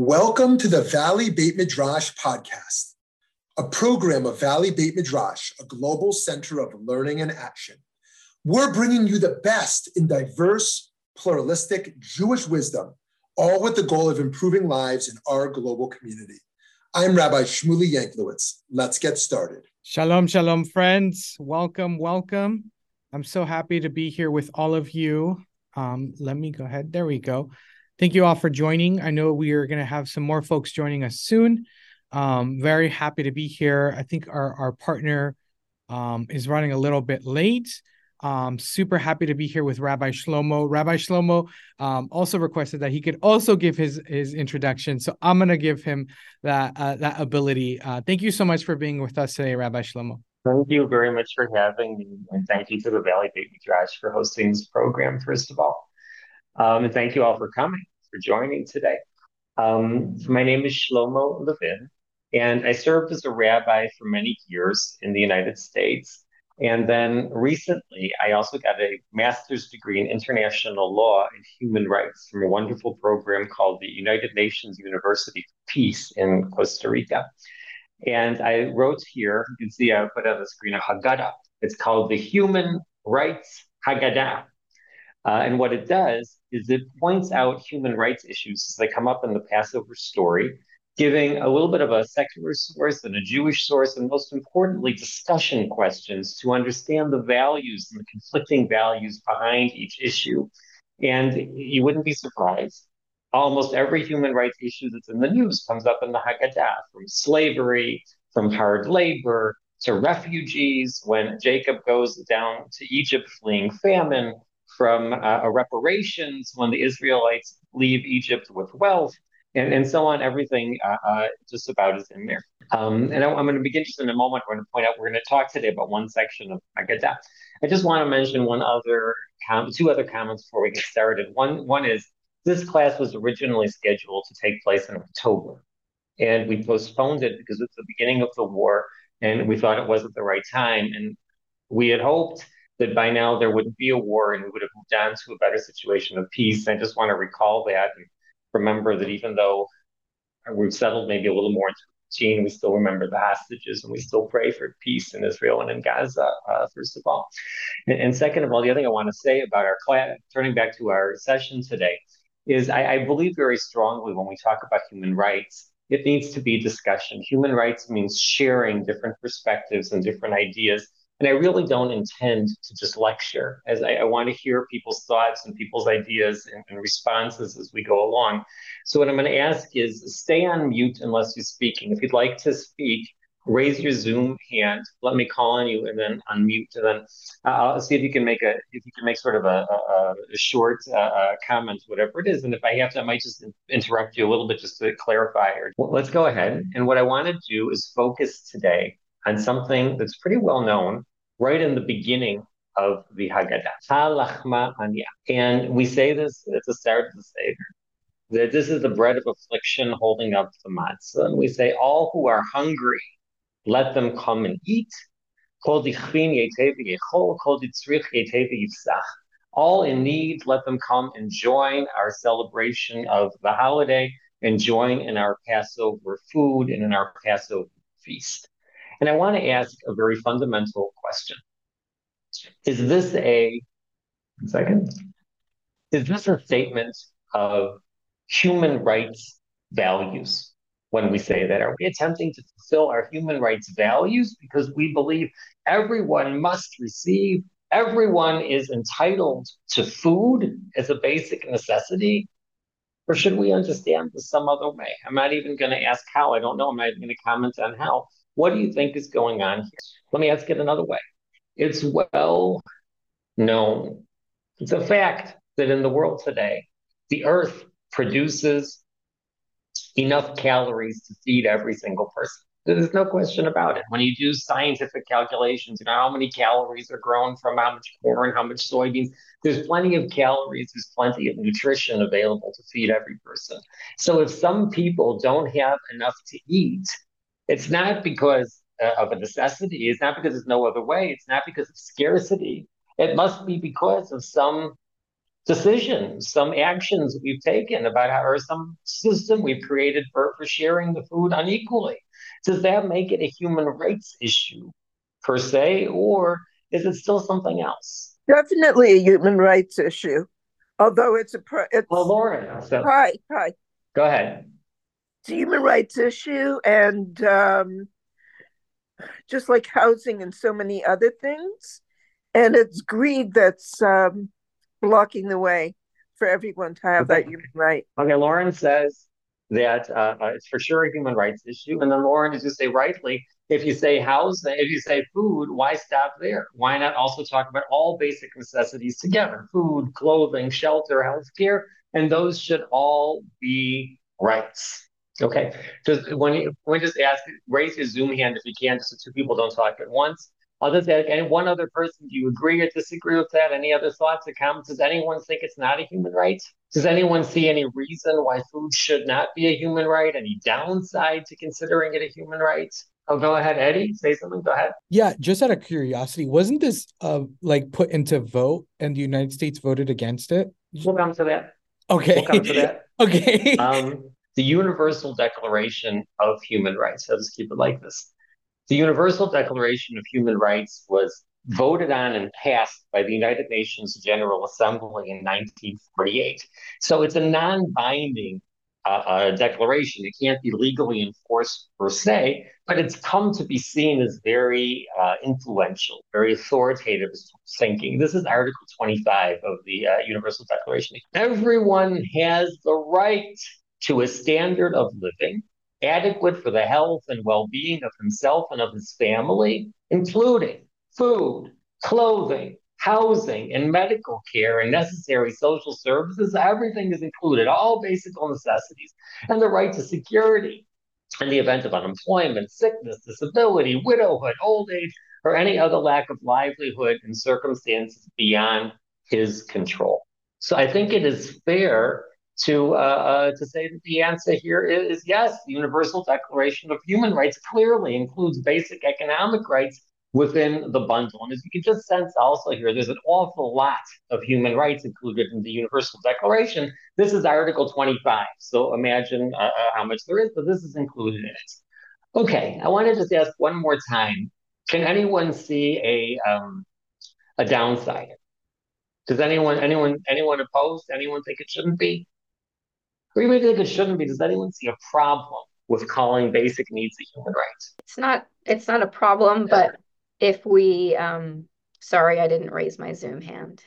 Welcome to the Valley Beit Midrash podcast, a program of Valley Beit Midrash, a global center of learning and action. We're bringing you the best in diverse, pluralistic Jewish wisdom, all with the goal of improving lives in our global community. I'm Rabbi Shmuly Yanklowitz. Let's get started. Shalom, shalom, friends. Welcome, welcome. I'm so happy to be here with all of you. Um, let me go ahead. There we go. Thank you all for joining. I know we are going to have some more folks joining us soon. Um, very happy to be here. I think our, our partner um, is running a little bit late. Um, super happy to be here with Rabbi Shlomo. Rabbi Shlomo um, also requested that he could also give his his introduction, so I'm gonna give him that uh, that ability. Uh, thank you so much for being with us today, Rabbi Shlomo. Thank you very much for having me, and thank you to the Valley Beit Midrash for hosting this program. First of all, um, and thank you all for coming, for joining today. Um, my name is Shlomo Levin, and I served as a rabbi for many years in the United States. And then recently, I also got a master's degree in international law and human rights from a wonderful program called the United Nations University for Peace in Costa Rica. And I wrote here, you can see I put on the screen a Haggadah. It's called the Human Rights Haggadah. Uh, and what it does is it points out human rights issues as they come up in the Passover story, giving a little bit of a secular source and a Jewish source, and most importantly, discussion questions to understand the values and the conflicting values behind each issue. And you wouldn't be surprised. Almost every human rights issue that's in the news comes up in the Haggadah, from slavery, from hard labor, to refugees, when Jacob goes down to Egypt fleeing famine, from uh, reparations when the Israelites leave Egypt with wealth, and, and so on. Everything uh, uh, just about is in there. Um, and I, am going to begin just in a moment. We're going to point out we're going to talk today about one section of Haggadah. I just want to mention one other, com- two other comments before we get started. One, one is this class was originally scheduled to take place in October, and we postponed it because it's the beginning of the war, and we thought it wasn't the right time. And we had hoped that by now there wouldn't be a war and we would have moved on to a better situation of peace. I just want to recall that and remember that even though we've settled maybe a little more into routine, we still remember the hostages and we still pray for peace in Israel and in Gaza, uh, first of all. And, and, second of all, the other thing I want to say about our class, turning back to our session today, is I, I believe very strongly when we talk about human rights, it needs to be discussion. Human rights means sharing different perspectives and different ideas and I really don't intend to just lecture, as I, I want to hear people's thoughts and people's ideas and, and, responses as we go along. So, what I'm going to ask is stay on mute unless you're speaking. If you'd like to speak, raise your Zoom hand. Let me call on you and then unmute. And then uh, I'll see if you can make a if you can make sort of a, a, a short uh, uh, comment, whatever it is. And if I have to, I might just interrupt you a little bit just to clarify. Or well, let's go ahead. And what I want to do is focus today on something that's pretty well known right in the beginning of the Haggadah. And we say this at the start of the Seder, that this is the bread of affliction holding up the matzah. And we say, all who are hungry, let them come and eat. All in need, let them come and join our celebration of the holiday and join in our Passover food and in our Passover feast. And I want to ask a very fundamental question. Is this a second? Is this a statement of human rights values when we say that? Are we attempting to fulfill our human rights values because we believe everyone must receive, everyone is entitled to food as a basic necessity? Or should we understand this some other way? I'm not even going to ask how. I don't know. I'm not even going to comment on how. What do you think is going on here? Let me ask it another way. It's well known. It's a fact that in the world today, the earth produces enough calories to feed every single person. There's no question about it. When you do scientific calculations, you know how many calories are grown from how much corn, how much soybeans. There's plenty of calories, there's plenty of nutrition available to feed every person. So if some people don't have enough to eat, it's not because uh, of a necessity. It's not because there's no other way. It's not because of scarcity. It must be because of some decisions, some actions we've taken about how, or some system we've created for, for sharing the food unequally. Does that make it a human rights issue per se, or is it still something else? Definitely a human rights issue, although it's a it's, well, Lauren. So, hi, hi. Go ahead. Human rights issue, and um, just like housing and so many other things, and it's greed that's um, blocking the way for everyone to have okay. that human right. Okay, Lauren says that uh, uh, it's for sure a human rights issue, and then Lauren, as you say rightly, if you say housing, if you say food, why stop there? Why not also talk about all basic necessities together? Food, clothing, shelter, healthcare, and those should all be rights. Okay, just when you when just ask, raise your Zoom hand if you can, just so two people don't talk at once. I'll just ask any one other person, do you agree or disagree with that? Any other thoughts or comments? Does anyone think it's not a human right? Does anyone see any reason why food should not be a human right? Any downside to considering it a human right? Oh, go ahead, Eddie. Say something. Go ahead. Yeah, just out of curiosity, wasn't this uh like put into vote and the United States voted against it? We'll come to that. Okay. We'll come to that. okay. Um, the Universal Declaration of Human Rights. I'll just keep it like this. The Universal Declaration of Human Rights was voted on and passed by the United Nations General Assembly in 1948. So it's a non binding uh, uh, declaration. It can't be legally enforced per se, but it's come to be seen as very uh, influential, very authoritative thinking. This is Article 25 of the uh, Universal Declaration. Everyone has the right to a standard of living adequate for the health and well being of himself and of his family, including food, clothing, housing, and medical care and necessary social services. Everything is included, all basic necessities, and the right to security in the event of unemployment, sickness, disability, widowhood, old age, or any other lack of livelihood in circumstances beyond his control. So I think it is fair to uh, uh, to say that the answer here is, yes. The Universal Declaration of Human Rights clearly includes basic economic rights within the bundle. And as you can just sense also here, there's an awful lot of human rights included in the Universal Declaration. This is Article 25. So imagine uh, uh, how much there is, but this is included in it. Okay, I want to just ask one more time. Can anyone see a um, a downside? Does anyone anyone anyone oppose? Anyone think it shouldn't be? Or even think it shouldn't be, does anyone see a problem with calling basic needs a human right? It's not it's not a problem, yeah. but if we um sorry I didn't raise my Zoom hand.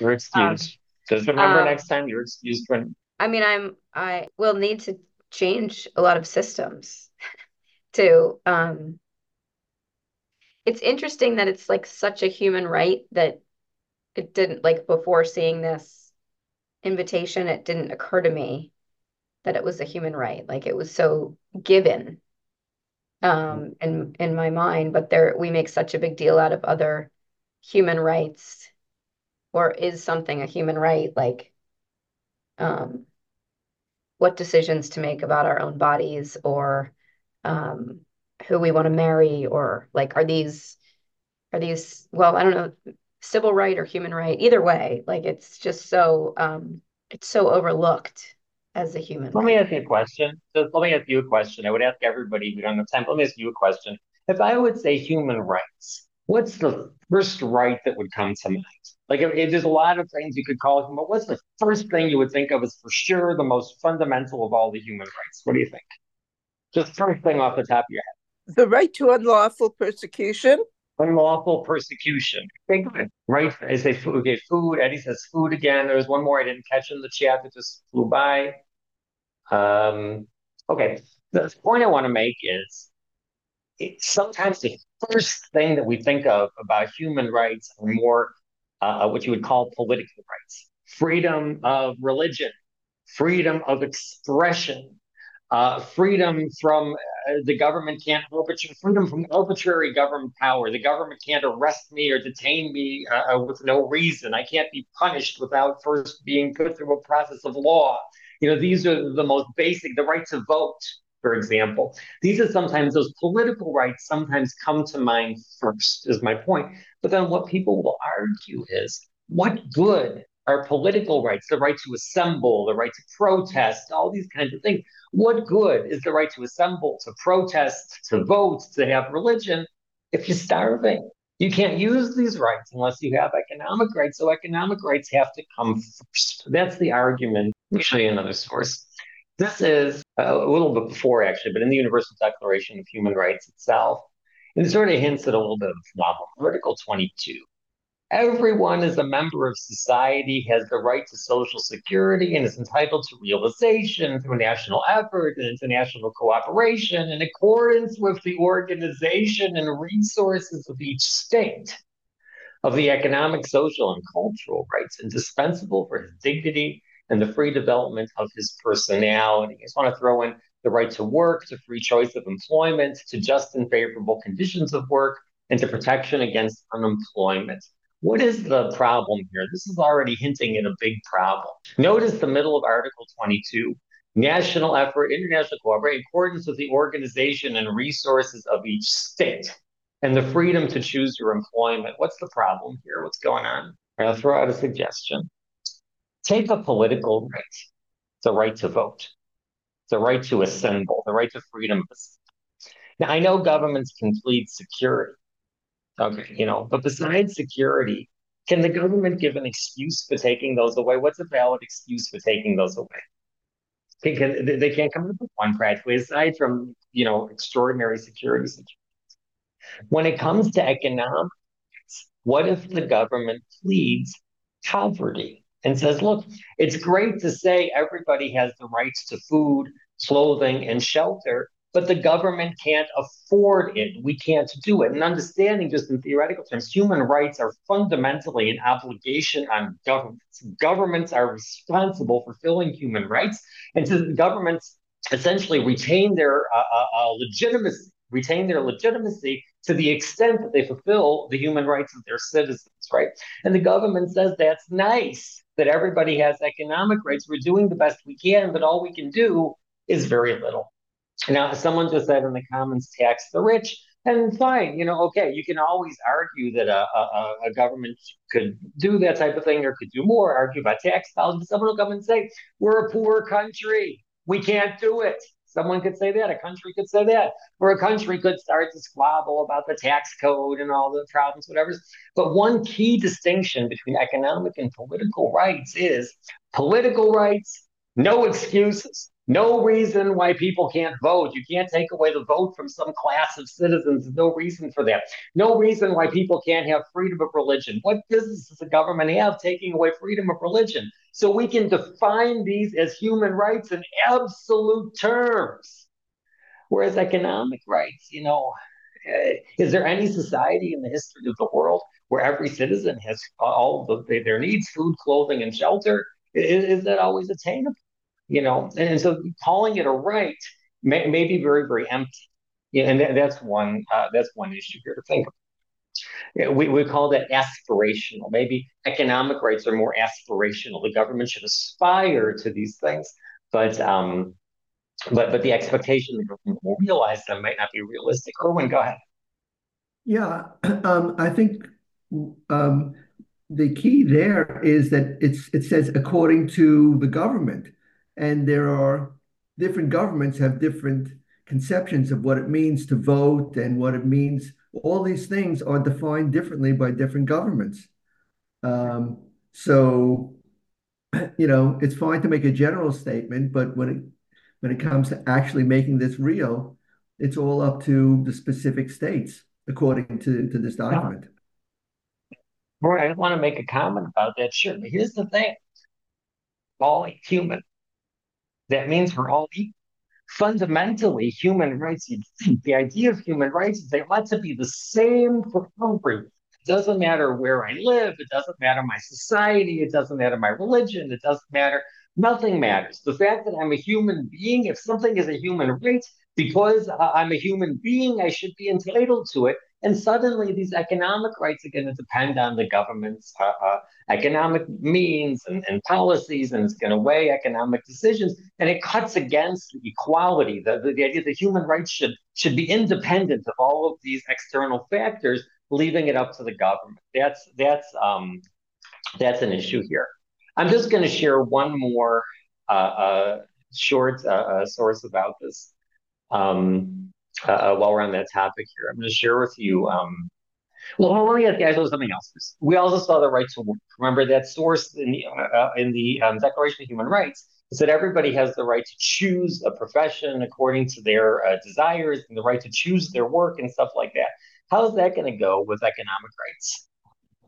You're excused. Um, Just remember um, next time you're excused when I mean I'm I will need to change a lot of systems to um it's interesting that it's like such a human right that it didn't like before seeing this invitation, it didn't occur to me that it was a human right. Like it was so given um, in in my mind. But there, we make such a big deal out of other human rights, or is something a human right? Like um, what decisions to make about our own bodies, or um, who we want to marry, or like are these are these well, I don't know civil right or human right either way like it's just so um it's so overlooked as a human let right. me ask you a question. Just let me ask you a question. I would ask everybody we don't have time let me ask you a question. If i would say human rights what's the first right that would come to mind? Like if, if there's a lot of things you could call it but what's the first thing you would think of as for sure the most fundamental of all the human rights? What do you think? Just first thing off the top of your head. The right to unlawful persecution unlawful persecution. Think of it, right? I say food. Okay, food. Eddie says food again. There was one more I didn't catch in the chat that just flew by. Um, okay, the point I want to make is it, sometimes the first thing that we think of about human rights are more uh, what you would call political rights, freedom of religion, freedom of expression, uh, freedom from uh, the government can't arbitrary freedom from arbitrary government power. The government can't arrest me or detain me uh, uh, with no reason. I can't be punished without first being put through a process of law. You know, these are the most basic. The right to vote, for example. These are sometimes those political rights. Sometimes come to mind first. Is my point. But then what people will argue is, what good our political rights, the right to assemble, the right to protest, all these kinds of things. What good is the right to assemble, to protest, to vote, to have religion if you're starving? You can't use these rights unless you have economic rights. So economic rights have to come first. That's the argument. Let me show you another source. This is uh, a little bit before, actually, but in the Universal Declaration of Human Rights itself. And it sort of hints at a little bit of problem. Article 22 Everyone is a member of society, has the right to social security, and is entitled to realization through national effort and international cooperation in accordance with the organization and resources of each state of the economic, social, and cultural rights indispensable for his dignity and the free development of his personality. I just want to throw in the right to work, to free choice of employment, to just and favorable conditions of work, and to protection against unemployment. What is the problem here? This is already hinting at a big problem. Notice the middle of Article 22 national effort, international cooperation, in accordance with the organization and resources of each state, and the freedom to choose your employment. What's the problem here? What's going on? I'll throw out a suggestion. Take a political right, the right to vote, the right to assemble, the right to freedom Now, I know governments can plead security, Okay, you know, but besides security, can the government give an excuse for taking those away? What's a valid excuse for taking those away? Can, can, they can't come up with one practically, aside from you know extraordinary security situations. When it comes to economics, what if the government pleads poverty and says, "Look, it's great to say everybody has the rights to food, clothing, and shelter, but the government can't afford it. We can't do it. And understanding, just in theoretical terms, human rights are fundamentally an obligation on governments. Governments are responsible for fulfilling human rights, and so governments essentially retain their uh, uh, uh, legitimacy, retain their legitimacy to the extent that they fulfill the human rights of their citizens, right? And the government says that's nice that everybody has economic rights. We're doing the best we can, but all we can do is very little. Now, someone just said in the comments, tax the rich, and fine, you know, okay, you can always argue that a, a, a government could do that type of thing or could do more, argue about tax dollars, but someone will come and say, we're a poor country, we can't do it. Someone could say that, a country could say that, or a country could start to squabble about the tax code and all the problems, whatever. But one key distinction between economic and political rights is political rights, no excuses. No reason why people can't vote. You can't take away the vote from some class of citizens. No reason for that. No reason why people can't have freedom of religion. What business does the government have taking away freedom of religion? So we can define these as human rights in absolute terms. Whereas economic rights, you know, eh, is there any society in the history of the world where every citizen has all of their needs, food, clothing, and shelter? Is, is that always attainable? You know, and, and so calling it a right may, may be very, very empty. Yeah, and that's one uh, that's one issue here to think of. We, we call that aspirational. Maybe economic rights are more aspirational. The government should aspire to these things, but um, but but the expectation the government will realize them might not be realistic. Erwin, go ahead. Yeah, um, I think um, the key there is that it's it says according to the government and there are different governments have different conceptions of what it means to vote and what it means. All these things are defined differently by different governments. Um, so, you know, it's fine to make a general statement, but when it when it comes to actually making this real, it's all up to the specific states, according to, to this document. Roy, I want to make a comment about that. Sure, but here's the thing: all human that means we're all equal. Fundamentally, human rights, the idea of human rights is they ought to be the same for everyone. It doesn't matter where I live. It doesn't matter my society. It doesn't matter my religion. It doesn't matter. Nothing matters. The fact that I'm a human being, if something is a human right, because I'm a human being, I should be entitled to it. And suddenly, these economic rights are going to depend on the government's uh, uh, economic means and, and, policies, and it's going to weigh economic decisions. And it cuts against equality. The, the, the idea that human rights should, should be independent of all of these external factors, leaving it up to the government. That's, that's, um, that's an issue here. I'm just going to share one more uh, uh, short uh, uh, source about this um, uh, while we're on that topic here. I'm going to share with you. Um, well, let me ask you something else. We also saw the right to work. Remember that source in the in the um, Declaration of Human Rights is that everybody has the right to choose a profession according to their desires and the right to choose their work and stuff like that. How's that going to go with economic rights?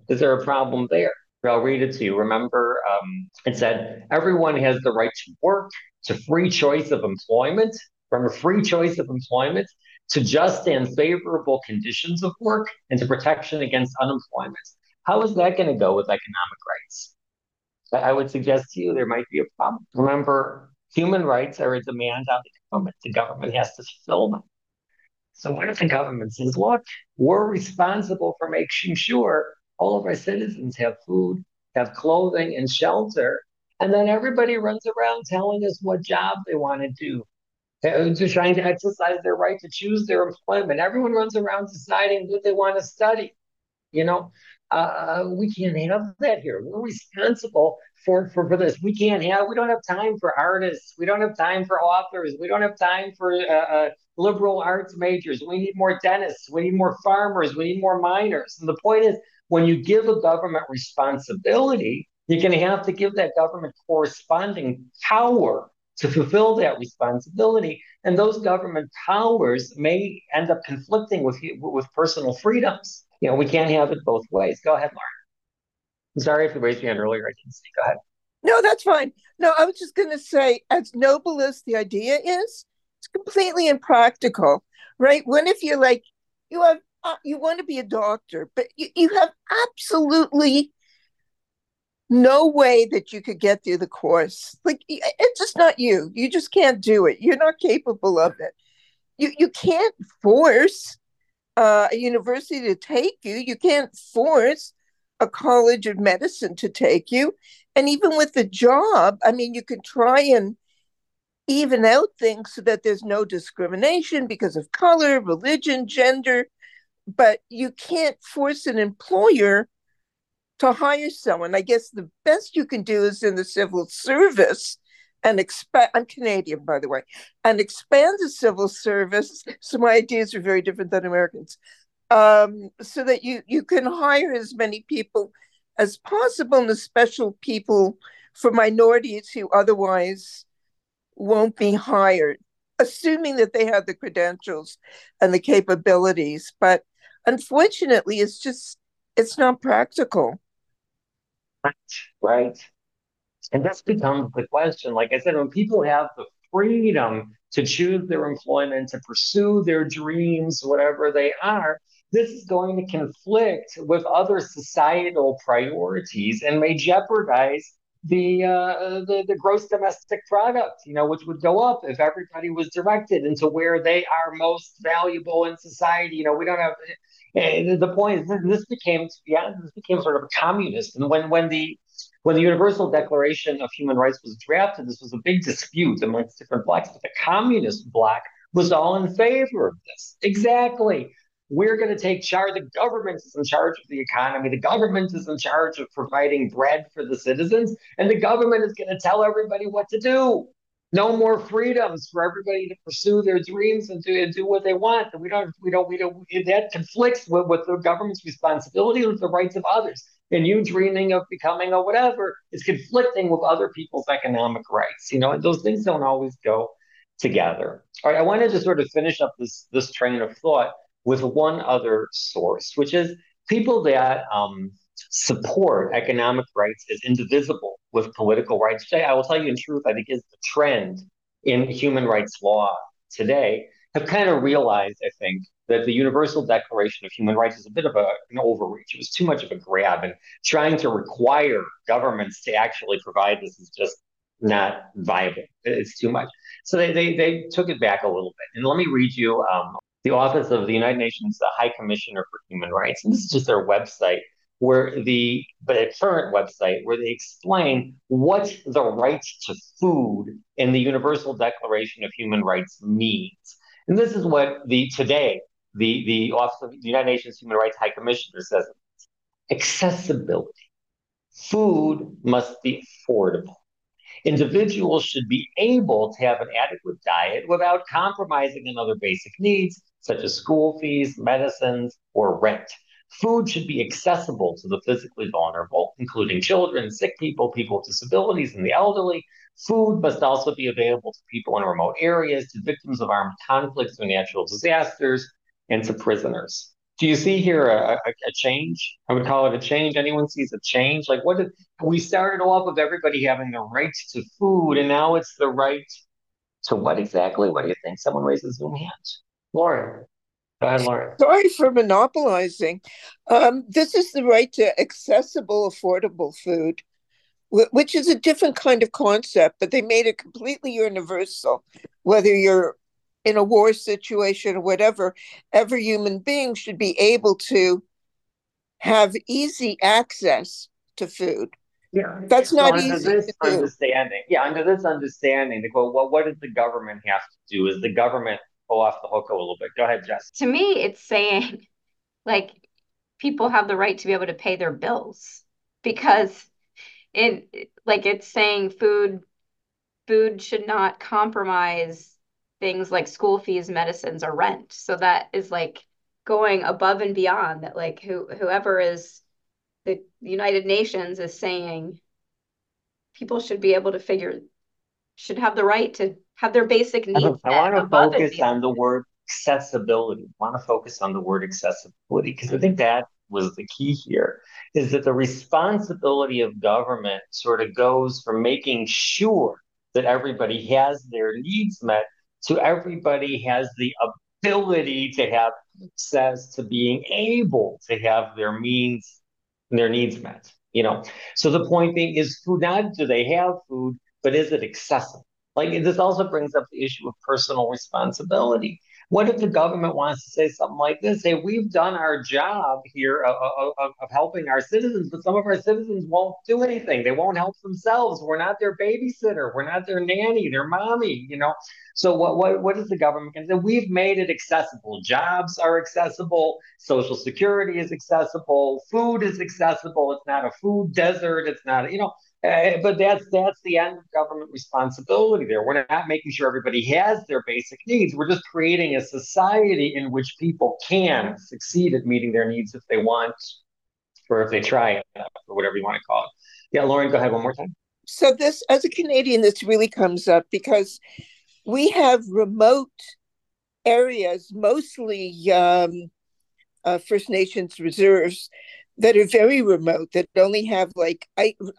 Is there a problem there? I'll read it to you. Remember, um, it said everyone has the right to work, to free choice of employment, from a free choice of employment, to just and favorable conditions of work, and to protection against unemployment. How is that going to go with economic rights? I would suggest to you there might be a problem. Remember, human rights are a demand on the government. The government has to fulfill them. So what if the government says, look, we're responsible for making sure all of our citizens have food, have clothing, and shelter. And then everybody runs around telling us what job they want to do. They're trying to exercise their right to choose their employment. Everyone runs around deciding what they want to study. You know, uh, we can't have that here. We're responsible for, for, for this. We can't have, we don't have time for artists. We don't have time for authors. We don't have time for uh, uh, liberal arts majors. We need more dentists. We need more farmers. We need more miners. And the point is, when you give a government responsibility, you're going to have to give that government corresponding power to fulfill that responsibility. And those government powers may end up conflicting with with personal freedoms. You know, we can't have it both ways. Go ahead, Lauren. I'm sorry if you raised your hand earlier. I didn't see. Go ahead. No, that's fine. No, I was just going to say, as noble as the idea is, it's completely impractical, right? When if you're like, you have uh, you want to be a doctor, but you, you have absolutely no way that you could get through the course. Like it's just not you. You just can't do it. You're not capable of it. You you can't force uh, a university to take you. You can't force a college of medicine to take you. And even with the job, I mean, you can try and even out things so that there's no discrimination because of color, religion, gender, but you can't force an employer to hire someone. I guess the best you can do is in the civil service and expand. I'm Canadian, by the way, and expand the civil service. So my ideas are very different than Americans. Um, so that you you can hire as many people as possible, and the special people for minorities who otherwise won't be hired, assuming that they have the credentials and the capabilities. But unfortunately, it's just it's not practical. Right. And that's becomes the question. Like I said, when people have the freedom to choose their employment, to pursue their dreams, whatever they are, this is going to conflict with other societal priorities and may jeopardize the, uh, the the gross domestic product, you know, which would go up if everybody was directed into where they are most valuable in society. You know, we don't have Eh, and the point is, this became, to be honest, this became sort of communist. And when when the when the Universal Declaration of Human Rights was drafted, this was a big dispute amongst different blacks. But the communist bloc was all in favor of this. Exactly. We're going to take charge. The government is in charge of the economy. The government is in charge of providing bread for the citizens, and the government is going to tell everybody what to do no more freedoms for everybody to pursue their dreams and do, and do what they want. And we don't, we don't, we don't, that conflicts with, with the government's responsibility with the rights of others. And you dreaming of becoming a whatever is conflicting with other people's economic rights, you know, and those things don't always go together. All right, I wanted to sort of finish up this, this train of thought with one other source, which is people that, um, support economic rights as indivisible with political rights. Today, I will tell you in truth, I think is the trend in human rights law today, have kind of realized, I think, that the Universal Declaration of Human Rights is a bit of a, an overreach. It was too much of a grab, and trying to require governments to actually provide this is just not viable. It's too much. So they, they, they took it back a little bit. And let me read you um, the Office of the United Nations the High Commissioner for Human Rights. And this is just their website where the but a current website where they explain what the right to food in the Universal Declaration of Human Rights means. And this is what the today the the Office of the United Nations Human Rights High Commissioner says: accessibility, Food must be affordable. Individuals should be able to have an adequate diet without compromising on other basic needs, such as school fees, medicines, or rent. Food should be accessible to the physically vulnerable, including children, sick people, people with disabilities, and the elderly. Food must also be available to people in remote areas, to victims of armed conflicts or natural disasters, and to prisoners. Do you see here a, a, a, change? I would call it a change. Anyone sees a change? Like what did we started off with everybody having the right to food, and now it's the right to what exactly? What do you think? Someone raises Zoom hand. Lauren. Go ahead, Lauren. Sorry for monopolizing. Um, this is the right to accessible, affordable food, which is a different kind of concept, but they made it completely universal. Whether you're in a war situation or whatever, every human being should be able to have easy access to food. Yeah, that's not so easy. This understanding, yeah, under this understanding, the quote, well, what does the government have to do? Is the government pull off the hook a little bit? Go ahead, Jess. To me, it's saying like people have the right to be able to pay their bills because it like it's saying food food should not compromise things like school fees, medicines, or rent. So that is like going above and beyond that. Like who whoever is the United Nations is saying people should be able to figure should have the right to have their basic needs. I, I want to focus on the word accessibility. I want to focus on the word accessibility because I think that was the key here is that the responsibility of government sort of goes from making sure that everybody has their needs met to everybody has the ability to have access to being able to have their means their needs met you know so the point being is food not do they have food but is it accessible like this also brings up the issue of personal responsibility what if the government wants to say something like this? Say, we've done our job here of, of, of, helping our citizens, but some of our citizens won't do anything. They won't help themselves. We're not their babysitter. We're not their nanny, their mommy, you know? So what, what, what is the government going to say? We've made it accessible. Jobs are accessible. Social security is accessible. Food is accessible. It's not a food desert. It's not, you know, uh, but that's that's the end of government responsibility there. We're not making sure everybody has their basic needs. We're just creating a society in which people can succeed at meeting their needs if they want, or if they try, or whatever you want to call it. Yeah, Lauren, go ahead one more time. So this, as a Canadian, this really comes up because we have remote areas, mostly um, uh, First Nations reserves, that are very remote that only have like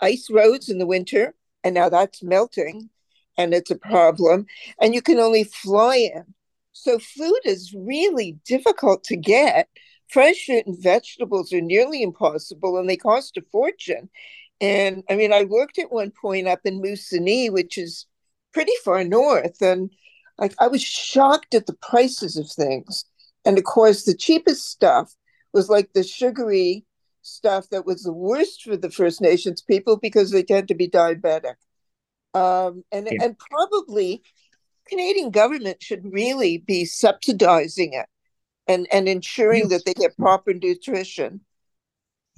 ice roads in the winter and now that's melting and it's a problem and you can only fly in. So food is really difficult to get. Fresh fruit and vegetables are nearly impossible and they cost a fortune. And i mean i worked at one point up in Moosonee which is pretty far north and like i was shocked at the prices of things. And of course the cheapest stuff was like the sugary stuff that was the worst for the First Nations people because they tend to be diabetic. Um, and yeah. and probably Canadian government should really be subsidizing it and, and ensuring that they get proper nutrition.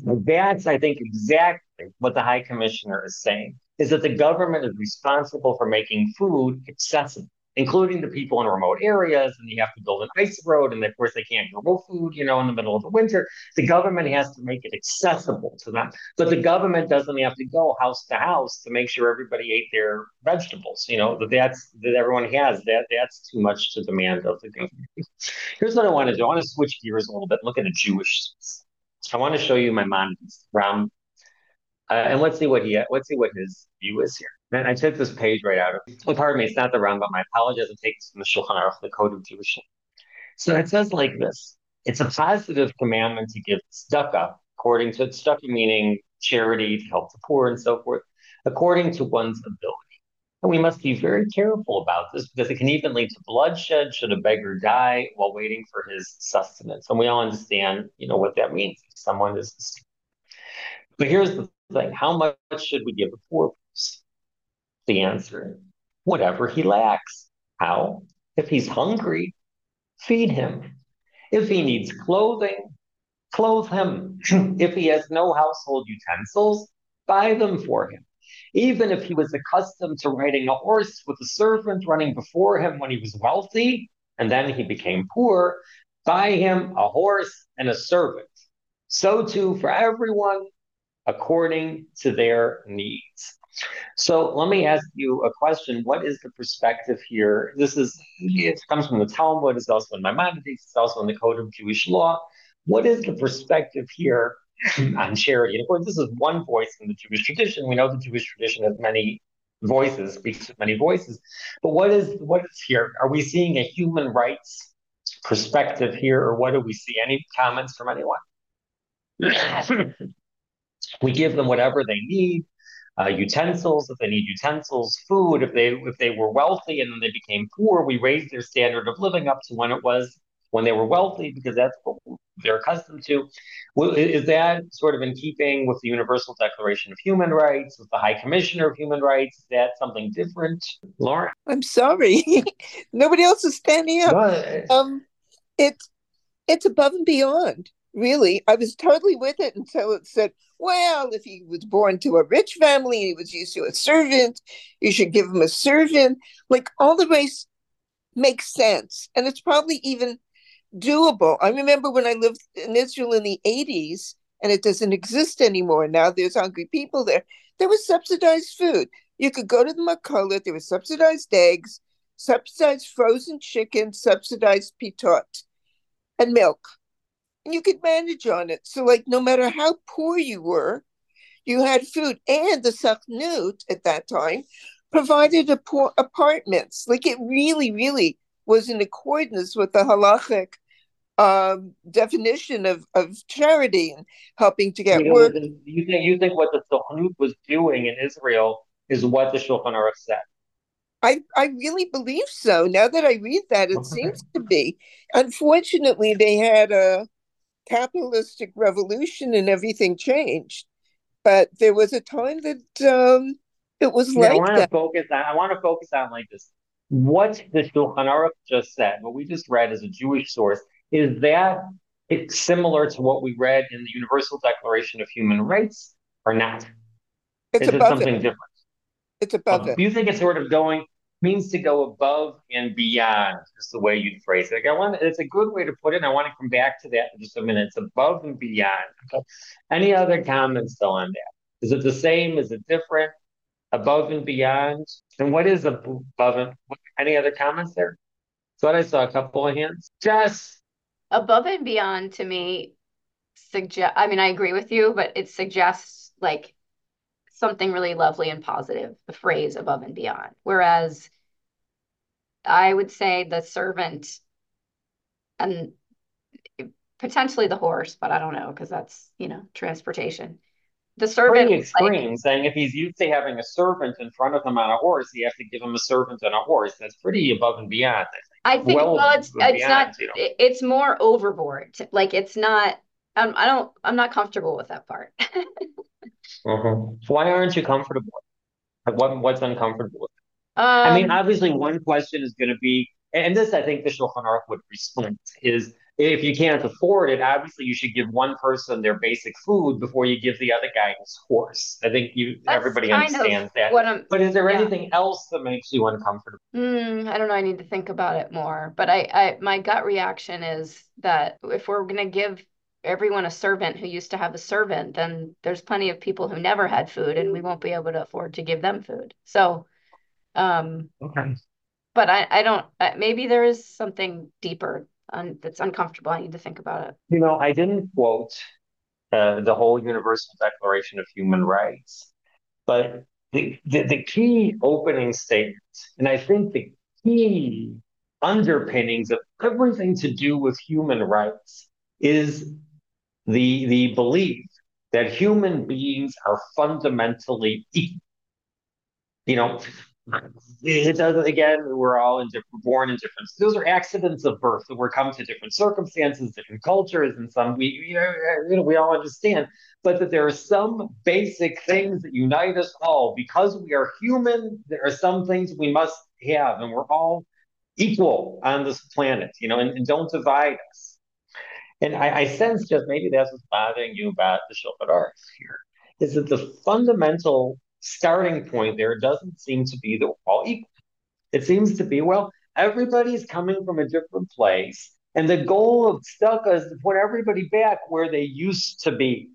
That's, I think, exactly what the High Commissioner is saying, is that the government is responsible for making food accessible including the people in remote areas, and you have to build an ice road, and of course they can't grow food, you know, in the middle of the winter. The government has to make it accessible to them, but the government doesn't have to go house to house to make sure everybody ate their vegetables. You know that that's that everyone has that that's too much to demand of the government. Here's what I want to do. I want to switch gears a little bit. Look at the Jewish. I want to show you my man Instagram, uh, and let's see what he let's see what his view is here. Man, I took this page right out of. Well, pardon me, it's not the Rambam. My apologies. I'm taking from the Shulchan Aruch, the Code of Jewish. So it says like this: It's a positive commandment to give tzedakah, according to tzedakah meaning charity to help the poor and so forth, according to one's ability. And we must be very careful about this because it can even lead to bloodshed should a beggar die while waiting for his sustenance. And we all understand, you know, what that means. Someone is. But here's the thing: How much should we give the poor person? The answer whatever he lacks. How? If he's hungry, feed him. If he needs clothing, clothe him. if he has no household utensils, buy them for him. Even if he was accustomed to riding a horse with a servant running before him when he was wealthy, and then he became poor, buy him a horse and a servant. So too for everyone according to their needs. So let me ask you a question. What is the perspective here? This is it comes from the Talmud, it's also in Maimonides, it's also in the Code of Jewish Law. What is the perspective here on charity? And of course, this is one voice in the Jewish tradition. We know the Jewish tradition has many voices, speaks with many voices. But what is what is here? Are we seeing a human rights perspective here, or what do we see? Any comments from anyone? we give them whatever they need uh, utensils if they need utensils, food if they if they were wealthy and then they became poor. We raised their standard of living up to when it was when they were wealthy because that's what they're accustomed to. Is that sort of in keeping with the Universal Declaration of Human Rights, with the High Commissioner of Human Rights? Is that something different, Laura? I'm sorry, nobody else is standing up. Um, it's it's above and beyond really. I was totally with it until it said, well, if he was born to a rich family and he was used to a servant, you should give him a servant. Like all the ways makes sense. And it's probably even doable. I remember when I lived in Israel in the 80s, and it doesn't exist anymore. Now there's hungry people there. There was subsidized food. You could go to the Makala, there was subsidized eggs, subsidized frozen chicken, subsidized pitot, and milk you could manage on it. So, like, no matter how poor you were, you had food. And the Sachnut at that time provided a poor apartments. Like, it really, really was in accordance with the halachic um, definition of, of charity and helping to get you know, work. You think, you think what the Sachnut was doing in Israel is what the Shulchan Aruch said? I, I really believe so. Now that I read that, it okay. seems to be. Unfortunately, they had a capitalistic revolution and everything changed. But there was a time that um, it was yeah, like I want that. to focus on. I want to focus on like this. What the Shulchan Aruch just said, what we just read as a Jewish source, is that it's similar to what we read in the Universal Declaration of Human Rights, or not? It's is it something it. different? It's above it. Do you think it's sort of going means to go above and beyond is the way you'd phrase it. Like I want it's a good way to put it. And I want to come back to that in just a minute. It's above and beyond. Okay. Any other comments though on that? Is it the same? Is it different? Above and beyond? And what is above and any other comments there? Thought I saw a couple of hands. Jess. Above and beyond to me suggest I mean I agree with you, but it suggests like something really lovely and positive, the phrase above and beyond. Whereas I would say the servant and potentially the horse, but I don't know because that's, you know, transportation. The servant pretty extreme, like, saying if he's used to having a servant in front of him on a horse, you have to give him a servant and a horse. That's pretty above and beyond. I think. I think well, well it's it's beyond, not. You know? It's more overboard. Like it's not. Um, I don't. I'm not comfortable with that part. Uh-huh. Why aren't you comfortable? What what's uncomfortable? Um, I mean, um, obviously, one question is going to be, and this I think the Shulchan Aruch would respond is if you can't afford it, obviously you should give one person their basic food before you give the other guy his horse. I think you everybody understands that. but is there yeah. anything else that makes you uncomfortable? Mm, I don't know. I need to think about it more. But I, I my gut reaction is that if we're going to give everyone a servant who used to have a servant, then there's plenty of people who never had food and we won't be able to afford to give them food. So, um, okay. But I, I don't, maybe there is something deeper on, that's uncomfortable. I need to think about it. You know, I didn't quote uh, the whole Universal Declaration of Human Rights, but the, the, the key opening statement, and I think the key underpinnings of everything to do with human rights is the the belief that human beings are fundamentally equal. You know, it does again. We're all in different, born in different. Those are accidents of birth that we're come to different circumstances, different cultures, and some we you know, you know we all understand. But that there are some basic things that unite us all because we are human. There are some things we must have, and we're all equal on this planet. You know, and, and don't divide us. And I, I sense just maybe that's what's bothering you about the Shulchan Aruch here is that the fundamental starting point there doesn't seem to be that we're all equal. It seems to be, well, everybody's coming from a different place. And the goal of tzedakah is to put everybody back where they used to be.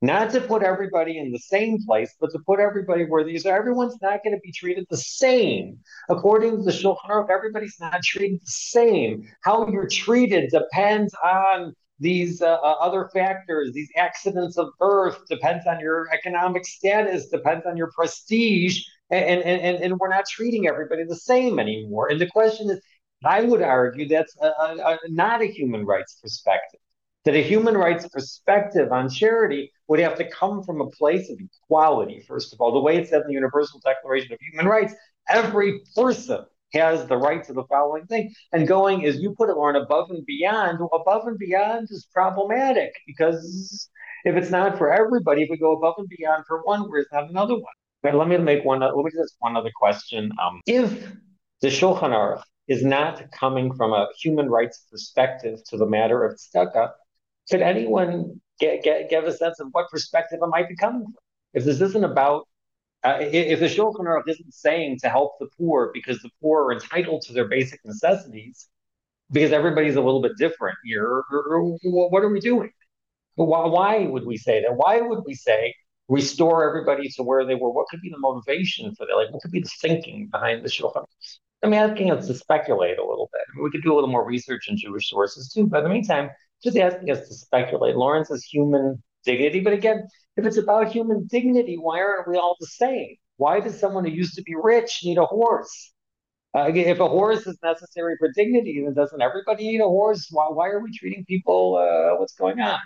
Not to put everybody in the same place, but to put everybody where these are. Everyone's not going to be treated the same. According to the Shulchan Aruch, everybody's not treated the same. How you're treated depends on these uh, uh, other factors, these accidents of birth, depends on your economic status, depends on your prestige, and, and, and, and we're not treating everybody the same anymore. And the question is, I would argue that's a, a, a, not a human rights perspective. That a human rights perspective on charity would have to come from a place of equality, first of all. The way it said in the Universal Declaration of Human Rights, every person has the right to the following thing. And going, as you put it, Lauren, above and beyond, above and beyond is problematic because if it's not for everybody, if we go above and beyond for one, where's not another one? Let me make one, let me just one other question. Um, if the Shulchan Aruch is not coming from a human rights perspective to the matter of tzedakah, could anyone get, get, give a sense of what perspective it might be coming from? If this isn't about uh, if the Shulchan Aruch isn't saying to help the poor because the poor are entitled to their basic necessities, because everybody's a little bit different here, what are we doing? Why, why would we say that? Why would we say restore everybody to where they were? What could be the motivation for that? Like, what could be the thinking behind the Shulchan? I'm asking us to speculate a little bit. I mean, we could do a little more research in Jewish sources too, but in the meantime, just asking us to speculate. Lawrence is human dignity, but again, if it's about human dignity, why aren't we all the same? Why does someone who used to be rich need a horse? Uh, if a horse is necessary for dignity, then doesn't everybody need a horse? Why, why are we treating people? Uh, what's going on?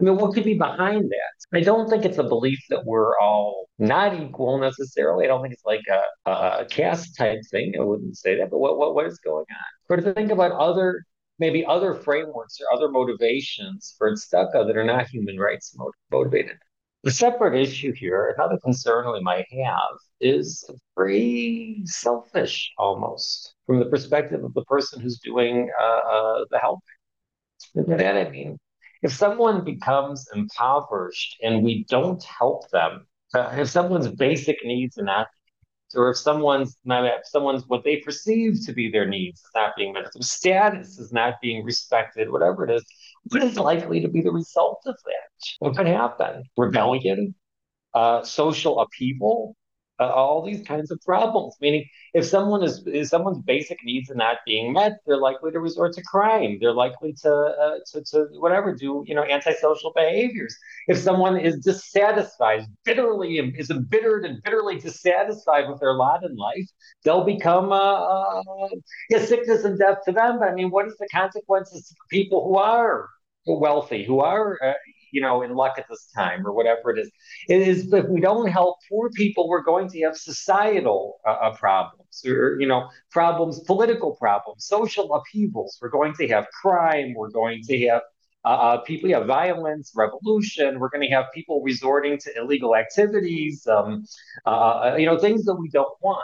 I mean, what could be behind that? I don't think it's a belief that we're all not equal necessarily. I don't think it's like a, a caste type thing. I wouldn't say that. But what, what, what is going on? Or to think about other maybe other frameworks or other motivations for tzedakah that are not human rights motivated. The separate issue here, another concern we might have, is very selfish almost from the perspective of the person who's doing uh, uh, the helping. And by that I mean, if someone becomes impoverished and we don't help them, uh, if someone's basic needs are not or if someone's if someone's what they perceive to be their needs is not being met, if status is not being respected, whatever it is, what is likely to be the result of that? What could happen? Rebellion, uh, social upheaval, uh, all these kinds of problems. Meaning, if someone is if someone's basic needs are not being met, they're likely to resort to crime. They're likely to uh, to, to whatever do you know antisocial behaviors. If someone is dissatisfied, bitterly is embittered and bitterly dissatisfied with their lot in life, they'll become uh, uh, yeah, sickness and death to them. But I mean, what is the consequences to people who are wealthy, who are uh, you know, in luck at this time or whatever it is. It is if we don't help poor people, we're going to have societal uh, uh, problems or, you know, problems, political problems, social upheavals. We're going to have crime. We're going to have uh, uh people have violence, revolution. We're going to have people resorting to illegal activities, um, uh, uh, you know, things that we don't want.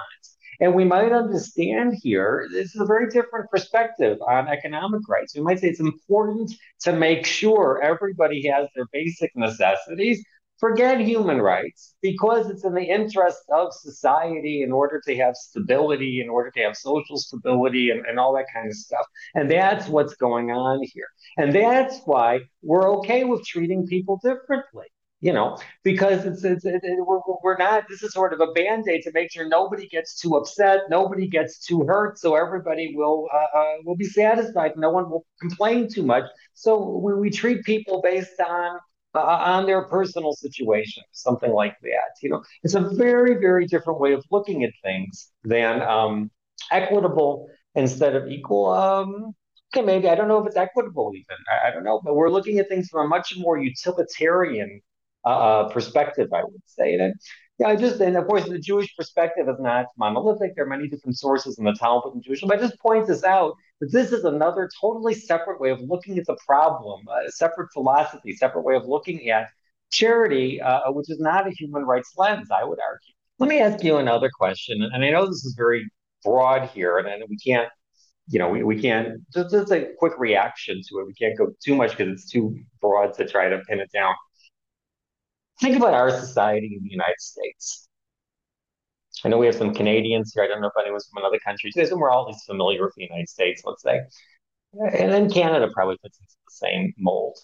And we might understand here, this is a very different perspective on economic rights. We might say it's important to make sure everybody has their basic necessities. Forget human rights because it's in the interest of society in order to have stability, in order to have social stability, and, and all that kind of stuff. And that's what's going on here. And that's why we're okay with treating people differently you know, because it's, it's it, it, we're, we're not, this is sort of a band aid to make sure nobody gets too upset, nobody gets too hurt, so everybody will uh, uh, will be satisfied. No one will complain too much. So we, we treat people based on uh, on their personal situation, something like that. You know, it's a very, very different way of looking at things than um, equitable instead of equal. Um, okay, maybe I don't know if it's equitable even. I, I, don't know, but we're looking at things from a much more utilitarian uh, perspective, I would say. And yeah, I just and of course the Jewish perspective is not monolithic. There are many different sources in the Talmud and Jewish, but I just point this out that this is another totally separate way of looking at the problem, a separate philosophy, separate way of looking at charity, uh, which is not a human rights lens, I would argue. Let me ask you another question, and I know this is very broad here, and, and we can't, you know, we, we can't just, just a quick reaction to it. We can't go too much because it's too broad to try to pin it down. Think about our society in the United States. I know we have some Canadians here. I don't know if anyone's from another country. So we're all at least familiar with the United States, let's say. And then Canada probably fits into the same mold.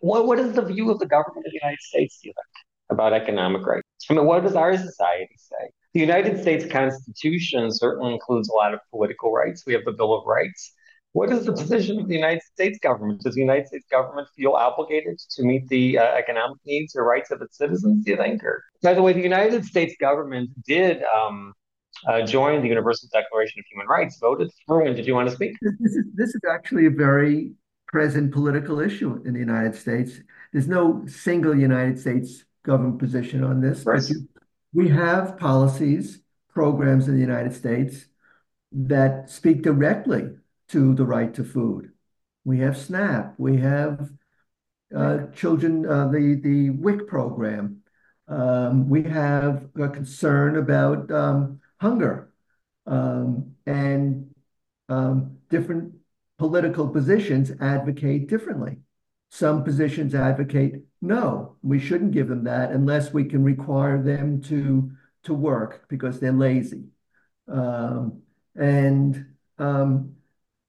What, what is the view of the government of the United States, do you think, about economic rights? I mean, what does our society say? The United States Constitution certainly includes a lot of political rights. We have the Bill of Rights. What is the position of the United States government? Does the United States government feel obligated to meet the uh, economic needs or rights of its citizens, do you think? Or, by the way, the United States government did um, uh, join the Universal Declaration of Human Rights, voted through, and did you want to speak? This is, this is actually a very present political issue in the United States. There's no single United States government position on this. Right. We have policies, programs in the United States that speak directly to the right to food. We have SNAP. We have uh, children, uh, the the WIC program. Um, we have a concern about um, hunger um, and um, different political positions advocate differently. Some positions advocate no, we shouldn't give them that unless we can require them to to work because they're lazy. Um, and um,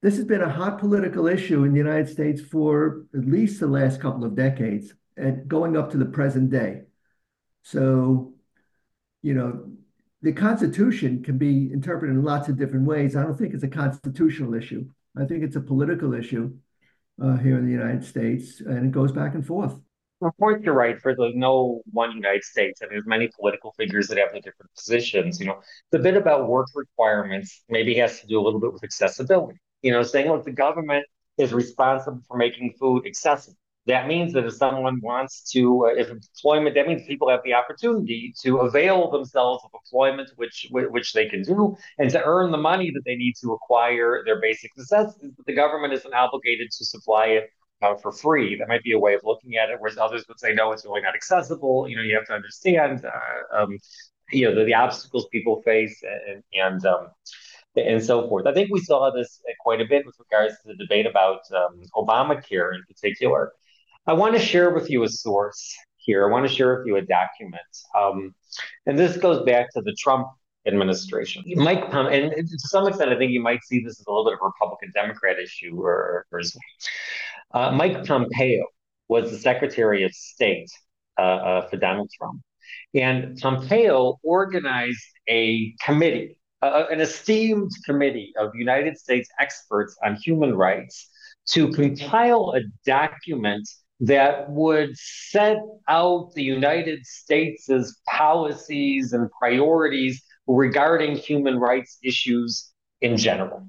this has been a hot political issue in the United States for at least the last couple of decades and going up to the present day. So, you know, the Constitution can be interpreted in lots of different ways. I don't think it's a constitutional issue. I think it's a political issue uh, here in the United States, and it goes back and forth. Of course, you're right. For there's no one United States, and there's many political figures that have the different positions. You know, the bit about work requirements maybe has to do a little bit with accessibility. You know, saying look, the government is responsible for making food accessible. That means that if someone wants to, uh, if employment, that means people have the opportunity to avail themselves of employment, which which they can do, and to earn the money that they need to acquire their basic necessities. But the government isn't obligated to supply it uh, for free. That might be a way of looking at it, whereas others would say, no, it's really not accessible. You know, you have to understand, uh, um, you know, the, the, obstacles people face and and um, and so forth. I think we saw this quite a bit with regards to the debate about um, Obamacare in particular. I want to share with you a source here. I want to share with you a document. Um, and this goes back to the Trump administration. Mike Pompeo, and to some extent, I think you might see this as a little bit of a Republican Democrat issue or, or. Uh, Mike Pompeo was the Secretary of State uh, uh, for Donald Trump. And Pompeo organized a committee, an esteemed committee of United States experts on human rights to compile a document that would set out the United States' policies and priorities regarding human rights issues in general,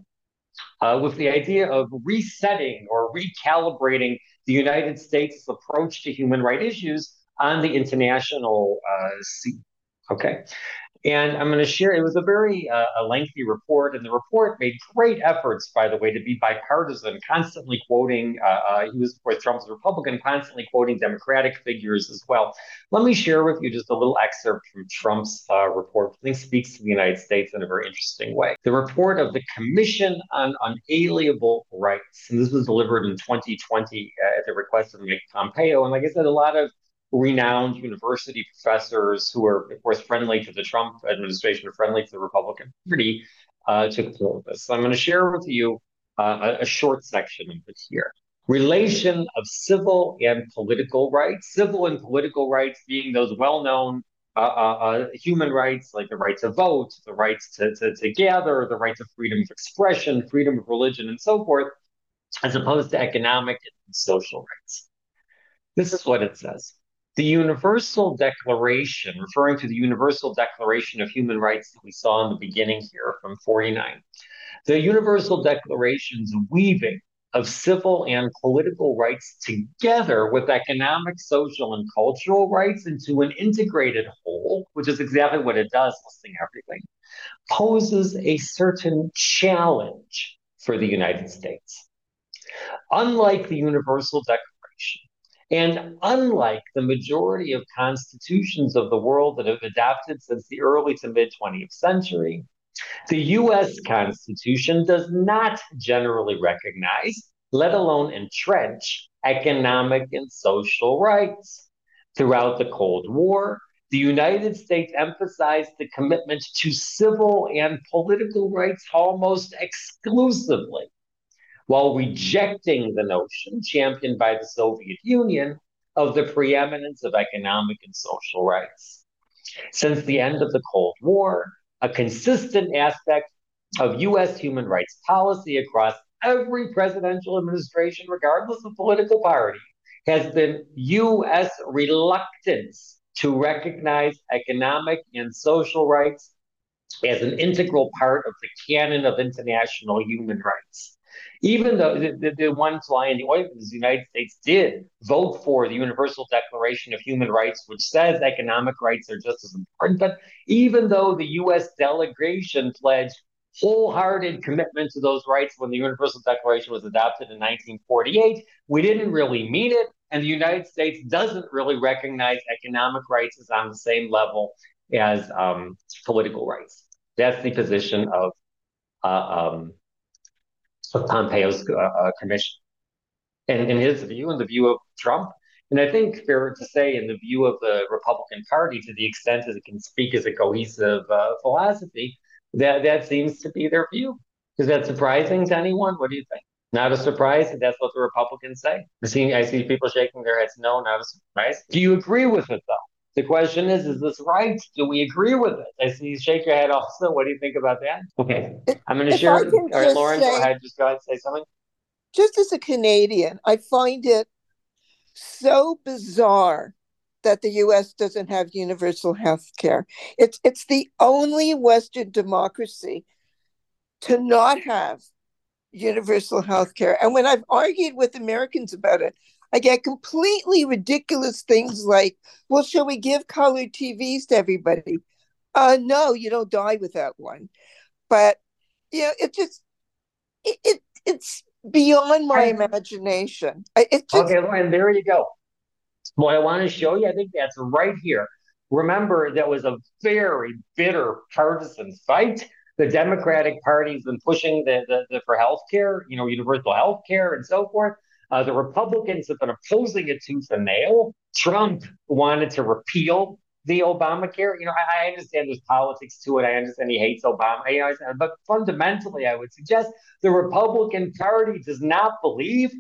uh, with the idea of resetting or recalibrating the United States' approach to human rights issues on the international uh, scene. Okay. And I'm going to share, it was a very uh, a lengthy report, and the report made great efforts, by the way, to be bipartisan, constantly quoting, uh, uh, he was, course, Trump's Republican, constantly quoting Democratic figures as well. Let me share with you just a little excerpt from Trump's uh, report, I think speaks to the United States in a very interesting way. The report of the Commission on Unalienable Rights, and this was delivered in 2020 uh, at the request of Mike Pompeo. And like I said, a lot of renowned university professors who are, of course, friendly to the Trump administration friendly to the Republican Party uh, took of this. So I'm going to share with you uh, a, a short section of it here. Relation of civil and political rights, civil and political rights being those well known uh, uh, uh, human rights like the right to vote, the rights to, to, to gather, the rights of freedom of expression, freedom of religion, and so forth, as opposed to economic and social rights. This is what it says. The Universal Declaration, referring to the Universal Declaration of Human Rights that we saw in the beginning here from 49, the Universal Declaration's weaving of civil and political rights together with economic, social, and cultural rights into an integrated whole, which is exactly what it does, listing everything, poses a certain challenge for the United States. Unlike the Universal Declaration, and unlike the majority of constitutions of the world that have adopted since the early to mid 20th century, the US Constitution does not generally recognize, let alone entrench, economic and social rights. Throughout the Cold War, the United States emphasized the commitment to civil and political rights almost exclusively, while rejecting the notion championed by the Soviet Union of the preeminence of economic and social rights. Since the end of the Cold War, a consistent aspect of U.S. human rights policy across every presidential administration, regardless of political party, has been U.S. reluctance to recognize economic and social rights as an integral part of the canon of international human rights. Even though the, the, the one fly in the ointment is the United States did vote for the Universal Declaration of Human Rights, which says economic rights are just as important, but even though the U.S. delegation pledged wholehearted commitment to those rights when the Universal Declaration was adopted in 1948. We didn't really mean it, and the United States doesn't really recognize economic rights as on the same level as um, political rights. That's the position of, uh, um, Pompeo's uh, uh, commission. And in his view, and the view of Trump, and I think fair to say, in the view of the Republican Party, to the extent that it can speak as a cohesive uh, philosophy, that that seems to be their view. Is that surprising to anyone? What do you think? Not a surprise that that's what the Republicans say. I see, I see people shaking their heads. No, not a surprise. Do you agree with it though? The question is, is this right? Do we agree with it? I see you shake your head also. What do you think about that? Okay. I'm going to share. It. All right, Lauren, say, go ahead. Just go ahead and say something. Just as a Canadian, I find it so bizarre that the US doesn't have universal health care. It's it's the only Western democracy to not have universal health care. And when I've argued with Americans about it, I get completely ridiculous things like, well, shall we give color TVs to everybody? Uh no, you don't die without one. But you know, it just it, it it's beyond my imagination. It just, okay, and there you go. What I want to show you, I think that's right here. Remember, that was a very bitter partisan fight. The Democratic Party's been pushing the, the, the for health care, you know, universal health care and so forth. Uh, the Republicans have been opposing it tooth and nail. Trump wanted to repeal the Obamacare. You know, I, I, understand there's politics to it. I understand he hates Obama. You know, but fundamentally, I would suggest the Republican Party does not believe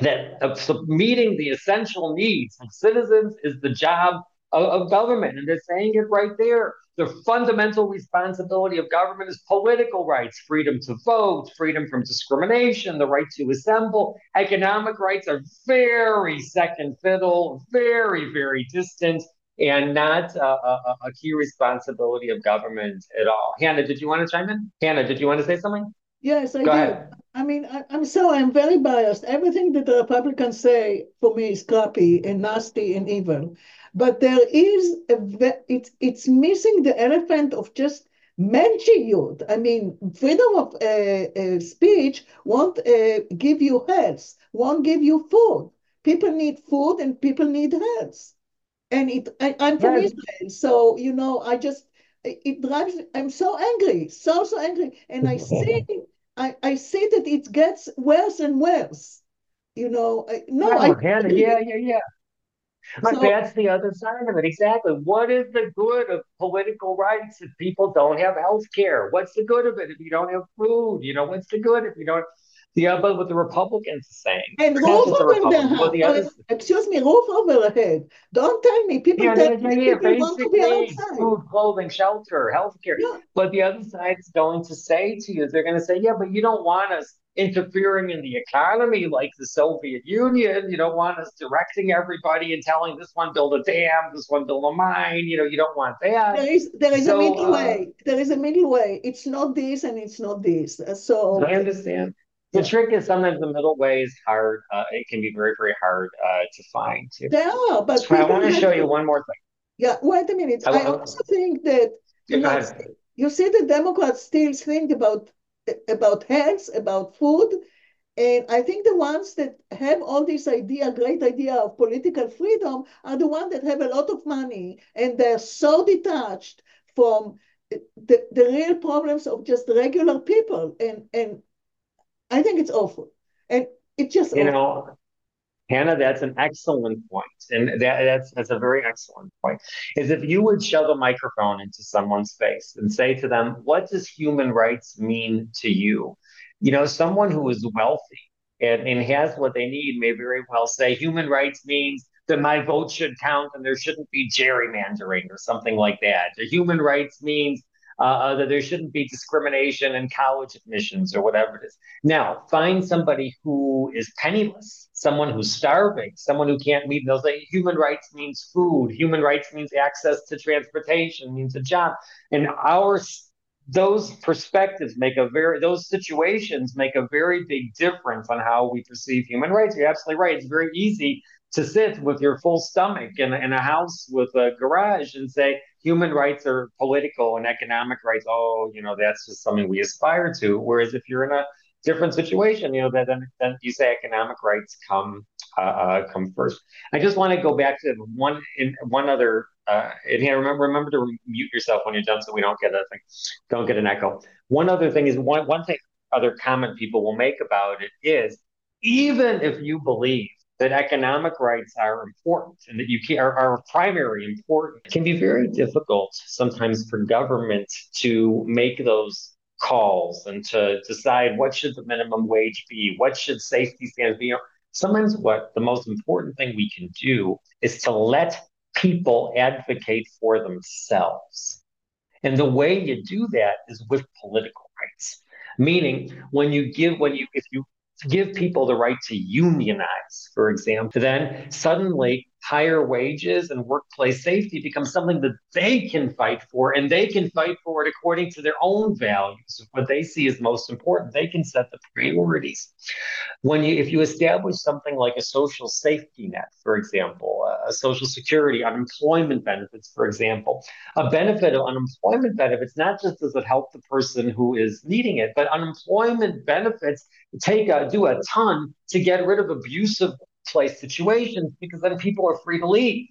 that uh, meeting the essential needs of citizens is the job of, of government. And they're saying it right there. The fundamental responsibility of government is political rights, freedom to vote, freedom from discrimination, the right to assemble. Economic rights are very second fiddle, very, very distant, and not uh, a, a key responsibility of government at all. Hannah, did you want to chime in? Hannah, did you want to say something? Yes, I Go do. Ahead. I mean, I, am so I'm very biased. Everything that the Republicans say for me is crappy and nasty and evil. But there is a it's it's missing the elephant of just menschiyut. I mean, freedom of uh, uh, speech won't uh, give you health, won't give you food. People need food and people need health. And it, I, am from yes. Israel, so you know, I just it drives. I'm so angry, so so angry, and I see I, I see that it gets worse and worse. You know, I, no, oh, I, Hannah, yeah, yeah, yeah. But so, that's the other side of it. Exactly. What is the good of political rights if people don't have health care? What's the good of it if you don't have food? You know, what's the good if you don't yeah, but what the Republicans are saying. And roof over the, the uh, other... excuse me, roof over the head. Don't tell me people, yeah, tell yeah, yeah, want to be outside. Food, clothing, shelter, healthcare. Yeah. But the other side is going to say to you, they're going to say, yeah, but you don't want us interfering in the economy like the Soviet Union. You don't want us directing everybody and telling this one build a dam, this one build a mine. You know, you don't want that. There is there is so, a middle uh, way. There is a middle way. It's not this and it's not this. Uh, so I understand. The trick is sometimes the middle way is hard. Uh, it can be very, very hard uh, to find too. There are, but I want to show you one more thing. Yeah, wait a minute. I, I also think that you, know, you see the Democrats still think about about health, about food, and I think the ones that have all this idea, great idea of political freedom, are the ones that have a lot of money and they're so detached from the, the real problems of just regular people. And and I think it's awful. And it just you awful. know Hannah, that's an excellent point. And that, that's, that's a very excellent point. Is if you would shove a microphone into someone's face and say to them, what does human rights mean to you? You know, someone who is wealthy and, and has what they need may very well say human rights means that my vote should count and there shouldn't be gerrymandering or something like that. The human rights means uh, uh, that there shouldn't be discrimination in college admissions or whatever it is. Now, find somebody who is penniless, someone who's starving, someone who can't meet. They'll say human rights means food, human rights means access to transportation, means a job, and our those perspectives make a very those situations make a very big difference on how we perceive human rights. You're absolutely right. It's very easy to sit with your full stomach in, in a house with a garage and say human rights are political and economic rights. Oh, you know, that's just something we aspire to. Whereas if you're in a different situation, you know, that then, then you say economic rights come uh, uh, come first. I just want to go back to one in one other. Uh, and here, remember remember to mute yourself when you're done, so we don't get a thing, don't get an echo. One other thing is one one thing other comment people will make about it is even if you believe that economic rights are important and that you can, are, are primary important. It can be very difficult sometimes for government to make those calls and to decide what should the minimum wage be, what should safety standards be. Sometimes what the most important thing we can do is to let people advocate for themselves. And the way you do that is with political rights. Meaning, when you give, when you, if you give people the right to unionize, for example, then suddenly higher wages and workplace safety becomes something that they can fight for and they can fight for it according to their own values. What they see as most important. They can set the priorities. When you if you establish something like a social safety net for example a social security unemployment benefits for example a benefit of unemployment benefits not just does it help the person who is needing it but unemployment benefits take a, do a ton to get rid of abusive place situations because then people are free to leave.